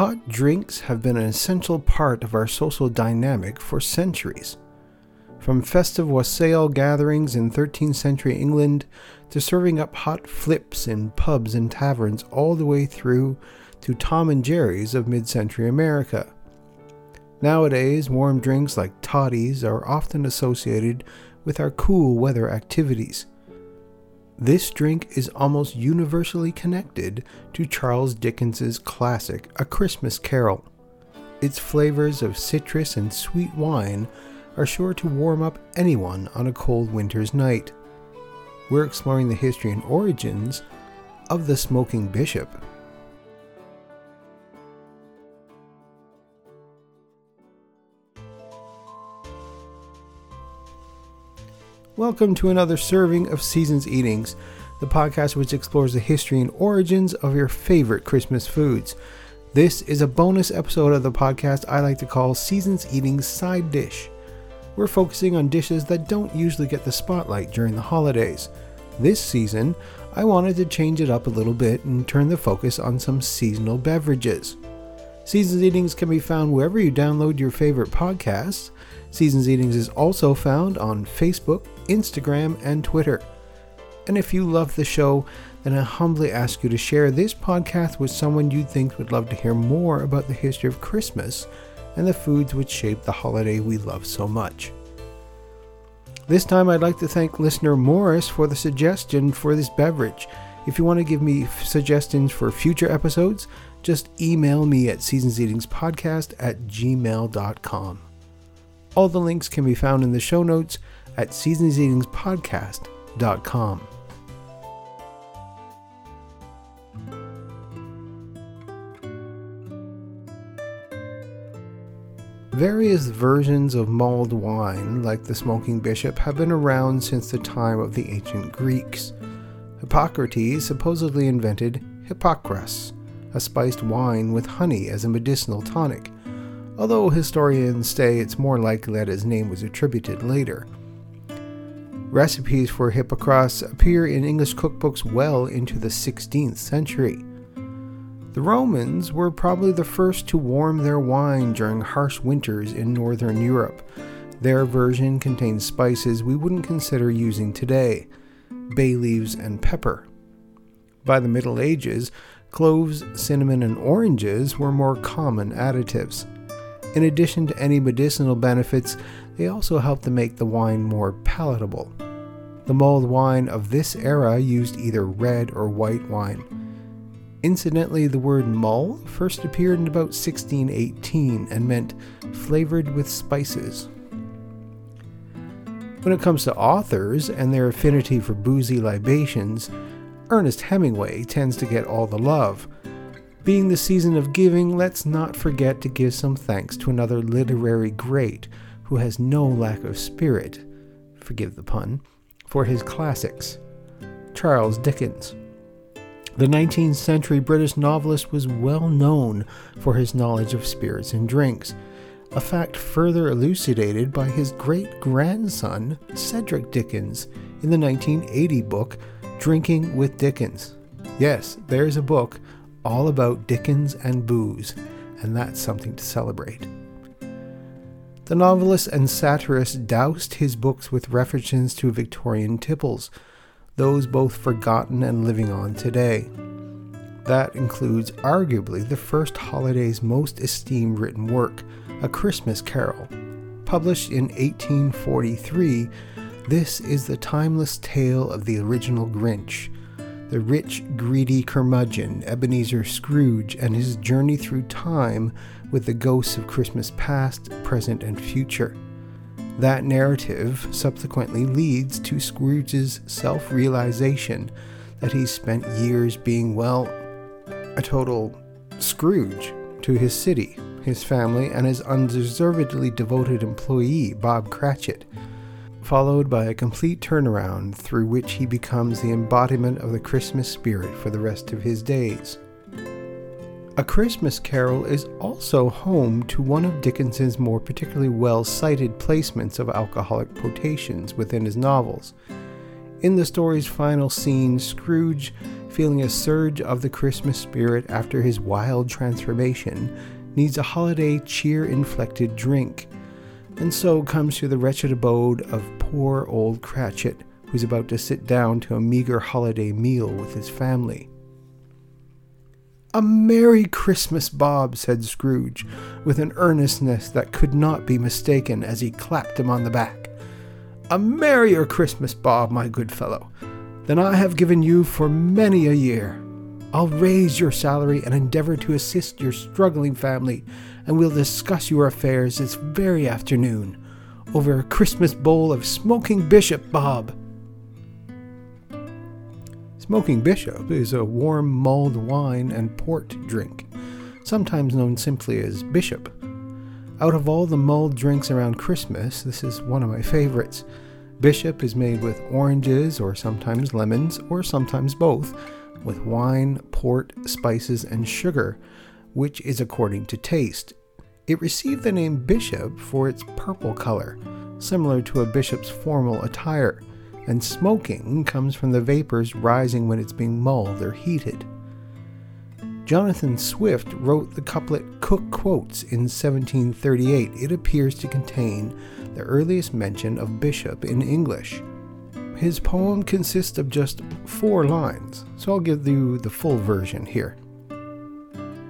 Hot drinks have been an essential part of our social dynamic for centuries. From festive wassail gatherings in 13th century England to serving up hot flips in pubs and taverns all the way through to Tom and Jerry's of mid century America. Nowadays, warm drinks like toddies are often associated with our cool weather activities. This drink is almost universally connected to Charles Dickens's classic A Christmas Carol. Its flavors of citrus and sweet wine are sure to warm up anyone on a cold winter's night. We're exploring the history and origins of the smoking bishop. Welcome to another serving of Seasons Eatings, the podcast which explores the history and origins of your favorite Christmas foods. This is a bonus episode of the podcast I like to call Seasons Eatings Side Dish. We're focusing on dishes that don't usually get the spotlight during the holidays. This season, I wanted to change it up a little bit and turn the focus on some seasonal beverages. Seasons Eatings can be found wherever you download your favorite podcasts. Seasons Eatings is also found on Facebook, Instagram, and Twitter. And if you love the show, then I humbly ask you to share this podcast with someone you think would love to hear more about the history of Christmas and the foods which shape the holiday we love so much. This time, I'd like to thank listener Morris for the suggestion for this beverage. If you want to give me suggestions for future episodes, just email me at seasonseatingspodcast at gmail.com. All the links can be found in the show notes at seasonseatingspodcast.com. Various versions of mulled wine, like the smoking bishop, have been around since the time of the ancient Greeks. Hippocrates supposedly invented hippocras, a spiced wine with honey as a medicinal tonic, although historians say it's more likely that his name was attributed later. Recipes for hippocras appear in English cookbooks well into the 16th century. The Romans were probably the first to warm their wine during harsh winters in northern Europe. Their version contains spices we wouldn't consider using today bay leaves and pepper. By the Middle Ages, cloves, cinnamon, and oranges were more common additives. In addition to any medicinal benefits, they also helped to make the wine more palatable. The mulled wine of this era used either red or white wine. Incidentally, the word mull first appeared in about 1618 and meant flavored with spices. When it comes to authors and their affinity for boozy libations, Ernest Hemingway tends to get all the love. Being the season of giving, let's not forget to give some thanks to another literary great who has no lack of spirit, forgive the pun, for his classics Charles Dickens. The 19th century British novelist was well known for his knowledge of spirits and drinks, a fact further elucidated by his great grandson, Cedric Dickens, in the 1980 book Drinking with Dickens. Yes, there's a book all about Dickens and booze, and that's something to celebrate. The novelist and satirist doused his books with references to Victorian tipples, those both forgotten and living on today. That includes arguably the first holiday's most esteemed written work, A Christmas Carol. Published in 1843, this is the timeless tale of the original Grinch, the rich, greedy curmudgeon, Ebenezer Scrooge, and his journey through time with the ghosts of Christmas past, present, and future. That narrative subsequently leads to Scrooge's self realization that he's spent years being, well, a total Scrooge to his city, his family, and his undeservedly devoted employee, Bob Cratchit followed by a complete turnaround through which he becomes the embodiment of the Christmas spirit for the rest of his days. A Christmas Carol is also home to one of Dickens's more particularly well cited placements of alcoholic potations within his novels. In the story's final scene, Scrooge, feeling a surge of the Christmas spirit after his wild transformation, needs a holiday cheer inflected drink, and so comes to the wretched abode of poor old Cratchit, who's about to sit down to a meager holiday meal with his family. A Merry Christmas, Bob, said Scrooge, with an earnestness that could not be mistaken as he clapped him on the back. A merrier Christmas, Bob, my good fellow, than I have given you for many a year. I'll raise your salary and endeavor to assist your struggling family, and we'll discuss your affairs this very afternoon over a Christmas bowl of smoking bishop, Bob. Smoking Bishop is a warm mulled wine and port drink, sometimes known simply as Bishop. Out of all the mulled drinks around Christmas, this is one of my favorites. Bishop is made with oranges or sometimes lemons or sometimes both, with wine, port, spices, and sugar, which is according to taste. It received the name Bishop for its purple color, similar to a bishop's formal attire and smoking comes from the vapors rising when it's being mulled or heated. Jonathan Swift wrote the couplet Cook Quotes in 1738. It appears to contain the earliest mention of bishop in English. His poem consists of just four lines, so I'll give you the full version here.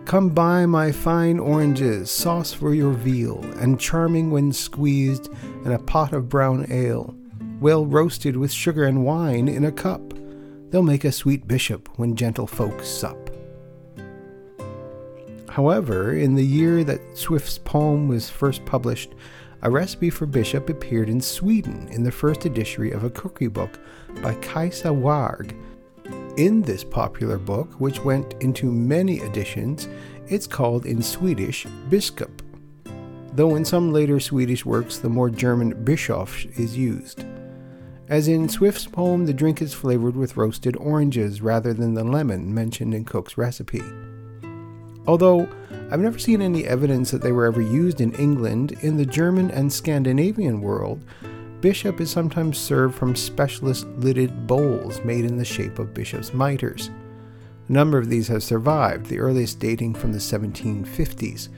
Come buy my fine oranges, sauce for your veal, and charming when squeezed in a pot of brown ale well roasted with sugar and wine in a cup. They'll make a sweet bishop when gentle folks sup. However, in the year that Swift's poem was first published, a recipe for bishop appeared in Sweden in the first edition of a cookery book by Kajsa Warg. In this popular book, which went into many editions, it's called in Swedish biskop, though in some later Swedish works the more German Bischof is used. As in Swift's poem, the drink is flavored with roasted oranges rather than the lemon mentioned in Cook's recipe. Although I've never seen any evidence that they were ever used in England, in the German and Scandinavian world, bishop is sometimes served from specialist lidded bowls made in the shape of bishop's mitres. A number of these have survived, the earliest dating from the 1750s.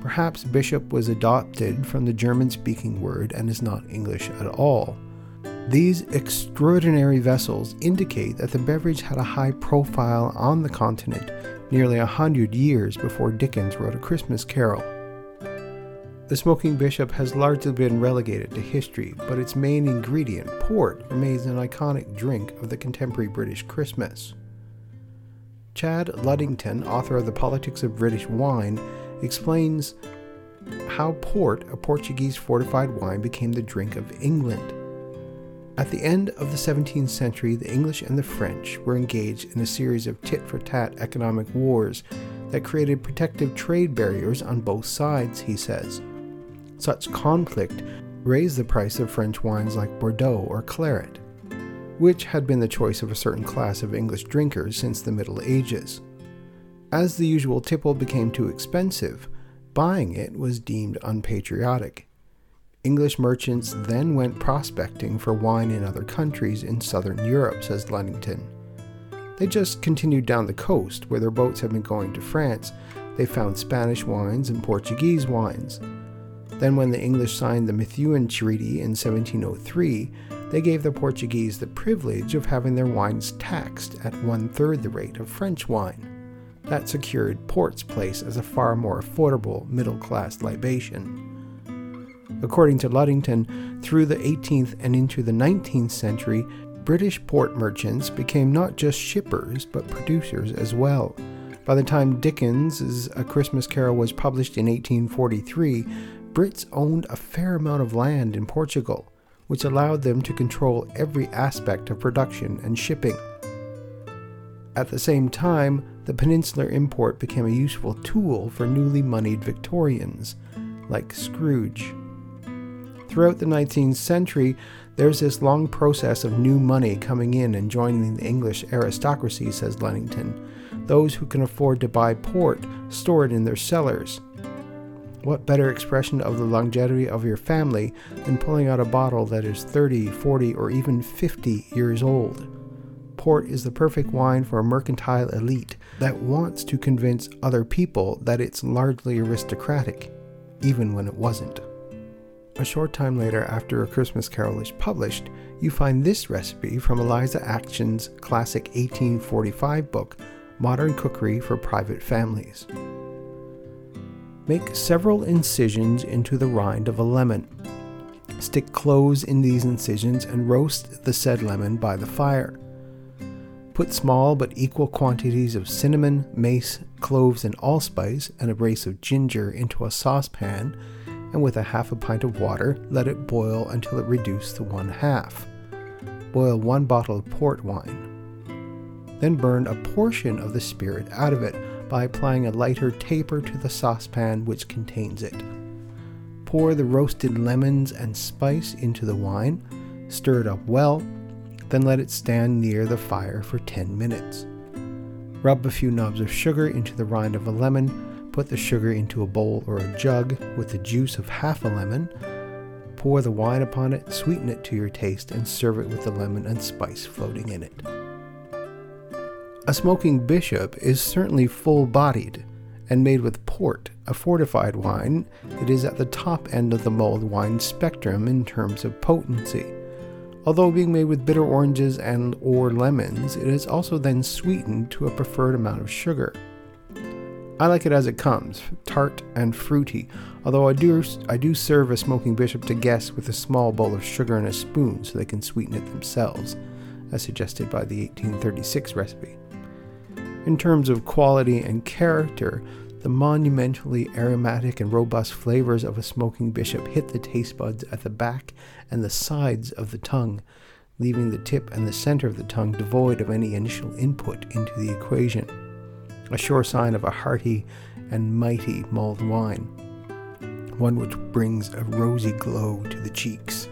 Perhaps bishop was adopted from the German speaking word and is not English at all. These extraordinary vessels indicate that the beverage had a high profile on the continent nearly a hundred years before Dickens wrote A Christmas Carol. The smoking bishop has largely been relegated to history, but its main ingredient, port, remains an iconic drink of the contemporary British Christmas. Chad Ludington, author of The Politics of British Wine, explains how port, a Portuguese fortified wine, became the drink of England. At the end of the 17th century, the English and the French were engaged in a series of tit for tat economic wars that created protective trade barriers on both sides, he says. Such conflict raised the price of French wines like Bordeaux or Claret, which had been the choice of a certain class of English drinkers since the Middle Ages. As the usual tipple became too expensive, buying it was deemed unpatriotic. English merchants then went prospecting for wine in other countries in southern Europe, says Ludington. They just continued down the coast, where their boats had been going to France. They found Spanish wines and Portuguese wines. Then, when the English signed the Methuen Treaty in 1703, they gave the Portuguese the privilege of having their wines taxed at one third the rate of French wine. That secured port's place as a far more affordable middle class libation. According to Ludington, through the 18th and into the 19th century, British port merchants became not just shippers but producers as well. By the time Dickens' A Christmas Carol was published in 1843, Brits owned a fair amount of land in Portugal, which allowed them to control every aspect of production and shipping. At the same time, the peninsular import became a useful tool for newly moneyed Victorians, like Scrooge. Throughout the 19th century, there's this long process of new money coming in and joining the English aristocracy, says Ludington. Those who can afford to buy port store it in their cellars. What better expression of the longevity of your family than pulling out a bottle that is 30, 40, or even 50 years old? Port is the perfect wine for a mercantile elite that wants to convince other people that it's largely aristocratic, even when it wasn't. A short time later, after A Christmas Carol is published, you find this recipe from Eliza Acton's classic 1845 book, Modern Cookery for Private Families. Make several incisions into the rind of a lemon. Stick cloves in these incisions and roast the said lemon by the fire. Put small but equal quantities of cinnamon, mace, cloves, and allspice and a brace of ginger into a saucepan, and with a half a pint of water, let it boil until it reduces to one half. Boil one bottle of port wine. Then burn a portion of the spirit out of it by applying a lighter taper to the saucepan which contains it. Pour the roasted lemons and spice into the wine, stir it up well, then let it stand near the fire for 10 minutes. Rub a few knobs of sugar into the rind of a lemon, put the sugar into a bowl or a jug with the juice of half a lemon, pour the wine upon it, sweeten it to your taste, and serve it with the lemon and spice floating in it. A smoking bishop is certainly full bodied and made with port, a fortified wine. It is at the top end of the mulled wine spectrum in terms of potency. Although being made with bitter oranges and or lemons, it is also then sweetened to a preferred amount of sugar. I like it as it comes, tart and fruity, although I do, I do serve a smoking bishop to guests with a small bowl of sugar and a spoon so they can sweeten it themselves, as suggested by the 1836 recipe. In terms of quality and character, the monumentally aromatic and robust flavors of a smoking bishop hit the taste buds at the back and the sides of the tongue, leaving the tip and the center of the tongue devoid of any initial input into the equation. A sure sign of a hearty and mighty mulled wine, one which brings a rosy glow to the cheeks.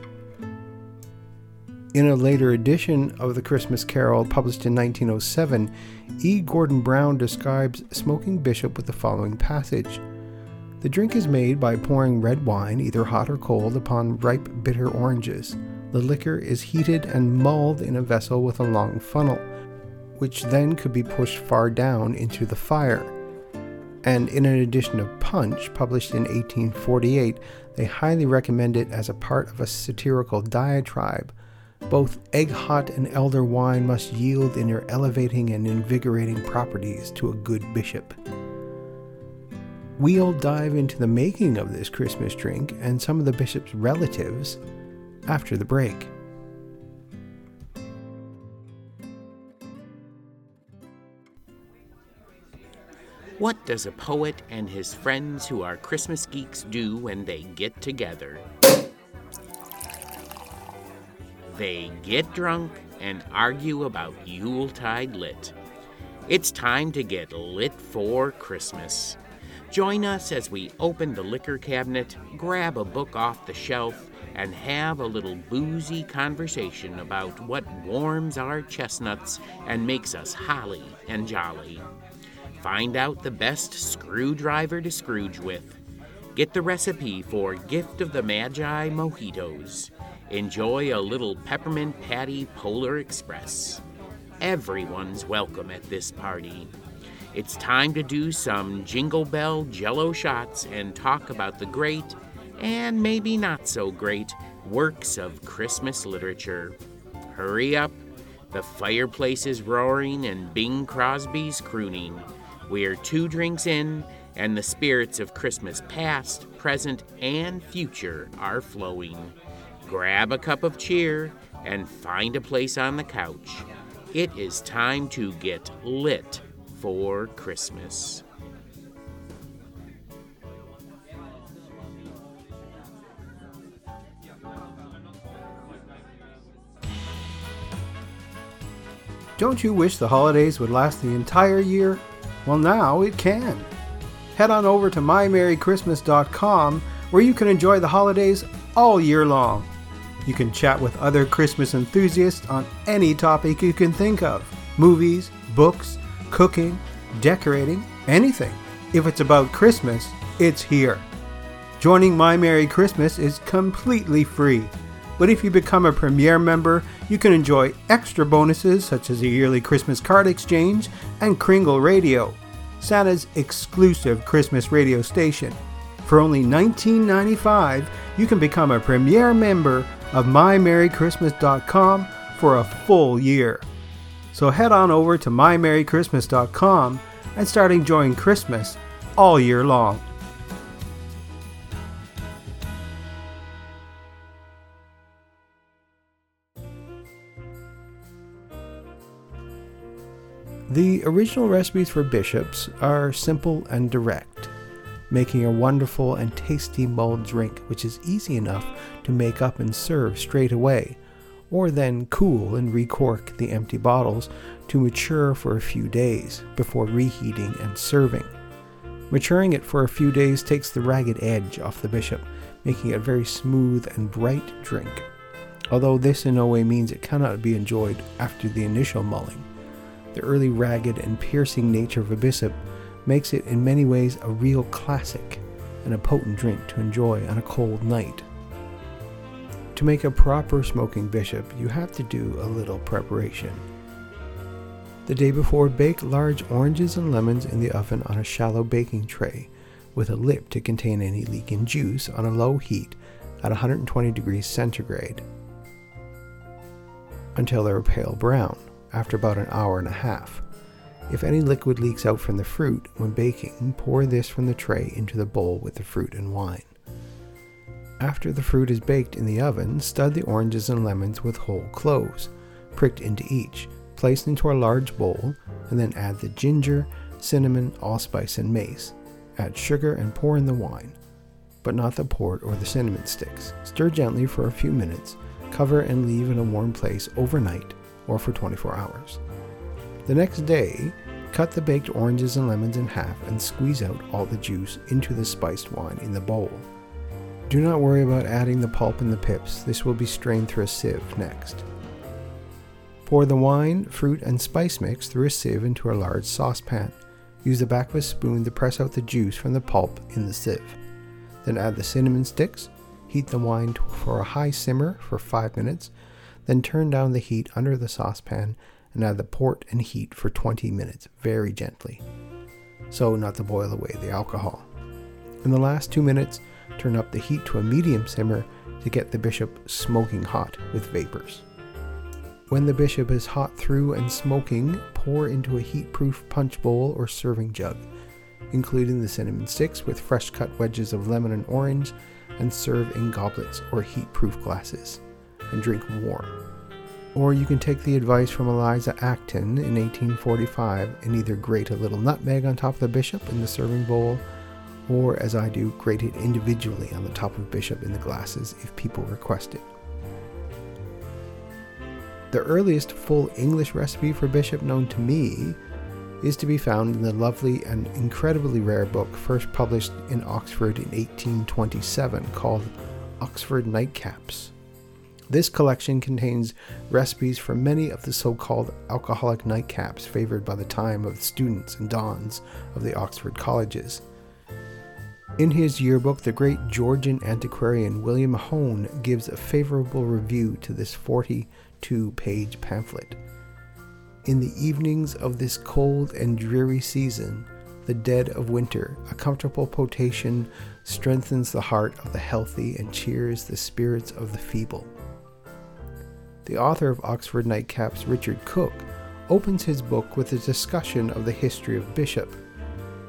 In a later edition of the Christmas Carol, published in 1907, E. Gordon Brown describes smoking bishop with the following passage The drink is made by pouring red wine, either hot or cold, upon ripe bitter oranges. The liquor is heated and mulled in a vessel with a long funnel, which then could be pushed far down into the fire. And in an edition of Punch, published in 1848, they highly recommend it as a part of a satirical diatribe both egg hot and elder wine must yield in their elevating and invigorating properties to a good bishop. We'll dive into the making of this Christmas drink and some of the bishop's relatives after the break. What does a poet and his friends who are Christmas geeks do when they get together? They get drunk and argue about Yuletide lit. It's time to get lit for Christmas. Join us as we open the liquor cabinet, grab a book off the shelf, and have a little boozy conversation about what warms our chestnuts and makes us holly and jolly. Find out the best screwdriver to Scrooge with. Get the recipe for Gift of the Magi mojitos. Enjoy a little peppermint patty Polar Express. Everyone's welcome at this party. It's time to do some Jingle Bell jello shots and talk about the great, and maybe not so great, works of Christmas literature. Hurry up! The fireplace is roaring and Bing Crosby's crooning. We're two drinks in, and the spirits of Christmas past, present, and future are flowing grab a cup of cheer, and find a place on the couch. It is time to get lit for Christmas. Don't you wish the holidays would last the entire year? Well, now it can. Head on over to mymerrychristmas.com where you can enjoy the holidays all year long. You can chat with other Christmas enthusiasts on any topic you can think of movies, books, cooking, decorating, anything. If it's about Christmas, it's here. Joining My Merry Christmas is completely free. But if you become a Premier member, you can enjoy extra bonuses such as a yearly Christmas card exchange and Kringle Radio, Santa's exclusive Christmas radio station. For only $19.95, you can become a Premier member of MyMerryChristmas.com for a full year. So head on over to MyMerryChristmas.com and start enjoying Christmas all year long. The original recipes for bishops are simple and direct, making a wonderful and tasty mulled drink which is easy enough to make up and serve straight away, or then cool and recork the empty bottles to mature for a few days before reheating and serving. Maturing it for a few days takes the ragged edge off the bishop, making it a very smooth and bright drink, although this in no way means it cannot be enjoyed after the initial mulling. The early ragged and piercing nature of a bishop makes it in many ways a real classic and a potent drink to enjoy on a cold night. To make a proper smoking bishop, you have to do a little preparation. The day before, bake large oranges and lemons in the oven on a shallow baking tray with a lip to contain any leaking juice on a low heat at 120 degrees centigrade until they're pale brown after about an hour and a half. If any liquid leaks out from the fruit when baking, pour this from the tray into the bowl with the fruit and wine. After the fruit is baked in the oven, stud the oranges and lemons with whole cloves, pricked into each, placed into a large bowl, and then add the ginger, cinnamon, allspice, and mace. Add sugar and pour in the wine, but not the port or the cinnamon sticks. Stir gently for a few minutes, cover and leave in a warm place overnight or for 24 hours. The next day, cut the baked oranges and lemons in half and squeeze out all the juice into the spiced wine in the bowl. Do not worry about adding the pulp and the pips, this will be strained through a sieve next. Pour the wine, fruit, and spice mix through a sieve into a large saucepan. Use the back of a spoon to press out the juice from the pulp in the sieve. Then add the cinnamon sticks. Heat the wine for a high simmer for 5 minutes then turn down the heat under the saucepan and add the port and heat for 20 minutes very gently, so not to boil away the alcohol. In the last two minutes, turn up the heat to a medium simmer to get the bishop smoking hot with vapors. When the bishop is hot through and smoking, pour into a heat proof punch bowl or serving jug, including the cinnamon sticks with fresh cut wedges of lemon and orange, and serve in goblets or heat proof glasses and drink warm. Or you can take the advice from Eliza Acton in 1845 and either grate a little nutmeg on top of the bishop in the serving bowl, or as I do, grate it individually on the top of bishop in the glasses if people request it. The earliest full English recipe for bishop known to me is to be found in the lovely and incredibly rare book first published in Oxford in 1827 called Oxford Nightcaps. This collection contains recipes for many of the so called alcoholic nightcaps favored by the time of the students and dons of the Oxford colleges. In his yearbook, the great Georgian antiquarian William Hone gives a favorable review to this 42 page pamphlet. In the evenings of this cold and dreary season, the dead of winter, a comfortable potation strengthens the heart of the healthy and cheers the spirits of the feeble. The author of Oxford Nightcaps, Richard Cook, opens his book with a discussion of the history of Bishop.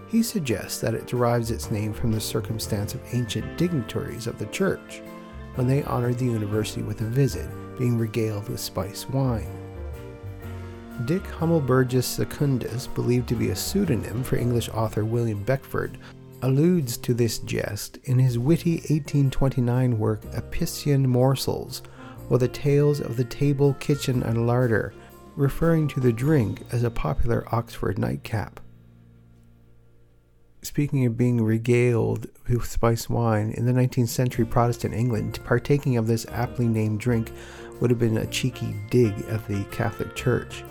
He suggests that it derives its name from the circumstance of ancient dignitaries of the church when they honored the university with a visit, being regaled with spiced wine. Dick Humelbergius Secundus, believed to be a pseudonym for English author William Beckford, alludes to this jest in his witty 1829 work Apician Morsels, or the tales of the table, kitchen, and larder, referring to the drink as a popular Oxford nightcap. Speaking of being regaled with spiced wine, in the 19th century Protestant England, partaking of this aptly named drink would have been a cheeky dig at the Catholic Church.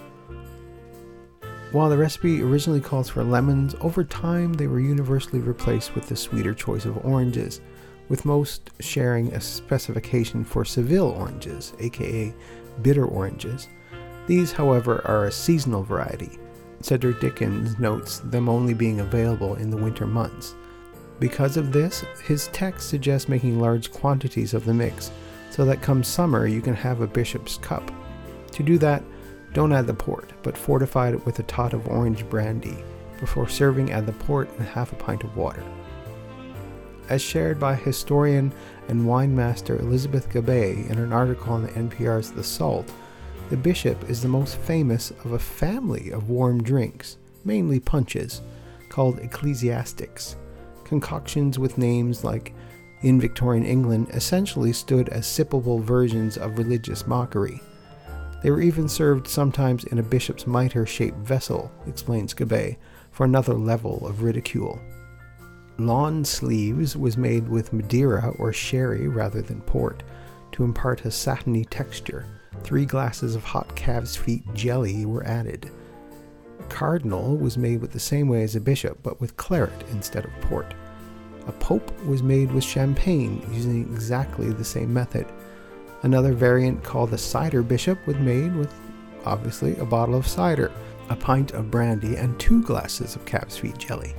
While the recipe originally calls for lemons, over time they were universally replaced with the sweeter choice of oranges, with most sharing a specification for Seville oranges, aka bitter oranges. These, however, are a seasonal variety. Cedric Dickens notes them only being available in the winter months. Because of this, his text suggests making large quantities of the mix so that come summer you can have a bishop's cup. To do that, don't add the port, but fortify it with a tot of orange brandy. Before serving, add the port and half a pint of water. As shared by historian and wine master Elizabeth Gabay in an article on the NPR's The Salt, the bishop is the most famous of a family of warm drinks, mainly punches, called ecclesiastics. Concoctions with names like in Victorian England essentially stood as sippable versions of religious mockery. They were even served sometimes in a bishop's mitre shaped vessel, explains Gabay, for another level of ridicule. Lawn sleeves was made with Madeira or sherry rather than port to impart a satiny texture. Three glasses of hot calves' feet jelly were added. Cardinal was made with the same way as a bishop, but with claret instead of port. A pope was made with champagne using exactly the same method. Another variant called the cider bishop was made with, obviously, a bottle of cider, a pint of brandy, and two glasses of calves' feet jelly.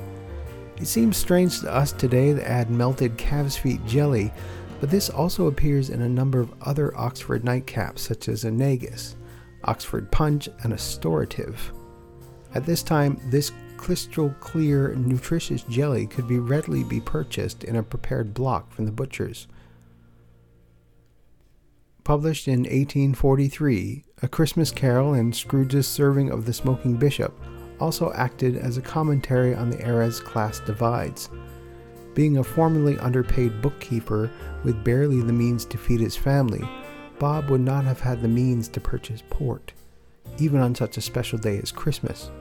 It seems strange to us today to add melted calves' feet jelly, but this also appears in a number of other Oxford nightcaps, such as a Negus, Oxford Punch, and a Storative. At this time, this crystal clear, nutritious jelly could be readily be purchased in a prepared block from the butcher's. Published in 1843, A Christmas Carol and Scrooge's Serving of the Smoking Bishop also acted as a commentary on the era's class divides. Being a formerly underpaid bookkeeper with barely the means to feed his family, Bob would not have had the means to purchase port, even on such a special day as Christmas.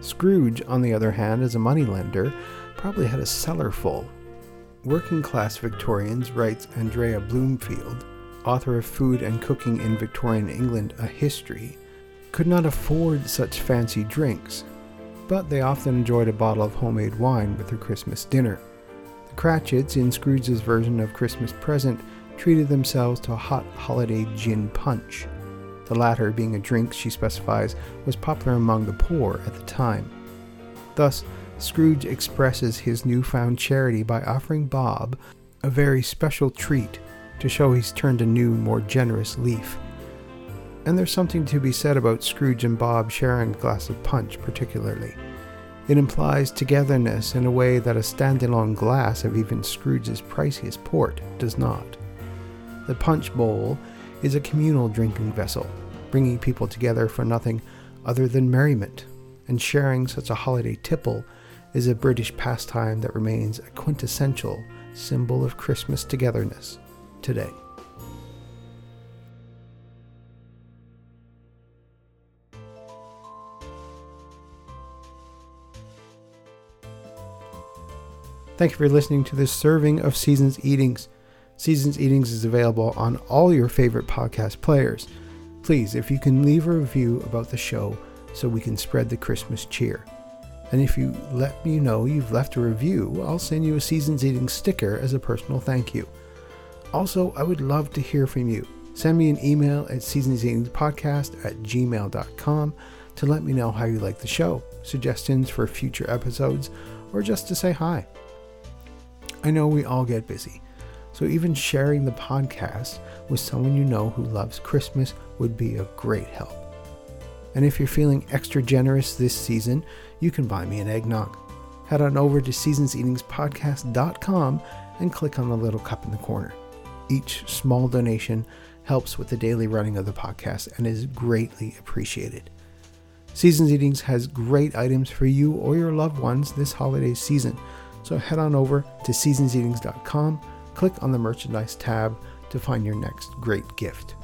Scrooge, on the other hand, as a moneylender, probably had a cellar full. Working class Victorians, writes Andrea Broomfield, author of Food and Cooking in Victorian England, A History, could not afford such fancy drinks, but they often enjoyed a bottle of homemade wine with their Christmas dinner. The Cratchits, in Scrooge's version of Christmas Present, treated themselves to a hot holiday gin punch. The latter, being a drink she specifies, was popular among the poor at the time. Thus, Scrooge expresses his newfound charity by offering Bob a very special treat to show he's turned a new, more generous leaf. And there's something to be said about Scrooge and Bob sharing a glass of punch, particularly. It implies togetherness in a way that a standalone glass of even Scrooge's priciest port does not. The punch bowl is a communal drinking vessel, bringing people together for nothing other than merriment, and sharing such a holiday tipple is a British pastime that remains a quintessential symbol of Christmas togetherness today. Thank you for listening to this serving of Seasons Eatings. Seasons Eatings is available on all your favorite podcast players. Please, if you can leave a review about the show so we can spread the Christmas cheer. And if you let me know you've left a review, I'll send you a Seasons Eating sticker as a personal thank you. Also, I would love to hear from you. Send me an email at seasonseatingspodcast at gmail.com to let me know how you like the show, suggestions for future episodes, or just to say hi. I know we all get busy, so even sharing the podcast with someone you know who loves Christmas would be a great help. And if you're feeling extra generous this season, you can buy me an eggnog. Head on over to seasonseatingspodcast.com and click on the little cup in the corner. Each small donation helps with the daily running of the podcast and is greatly appreciated. Seasons Eatings has great items for you or your loved ones this holiday season, so head on over to seasonseatings.com, click on the merchandise tab to find your next great gift.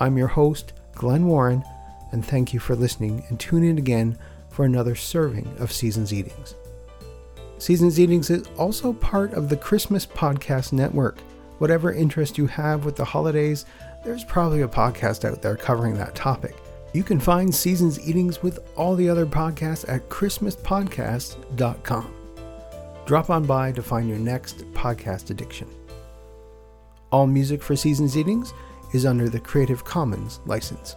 I'm your host, Glenn Warren, and thank you for listening and tune in again for another serving of Seasons Eatings. Seasons Eatings is also part of the Christmas Podcast Network. Whatever interest you have with the holidays, there's probably a podcast out there covering that topic. You can find Seasons Eatings with all the other podcasts at ChristmasPodcasts.com. Drop on by to find your next podcast addiction. All music for Seasons Eatings is under the Creative Commons license.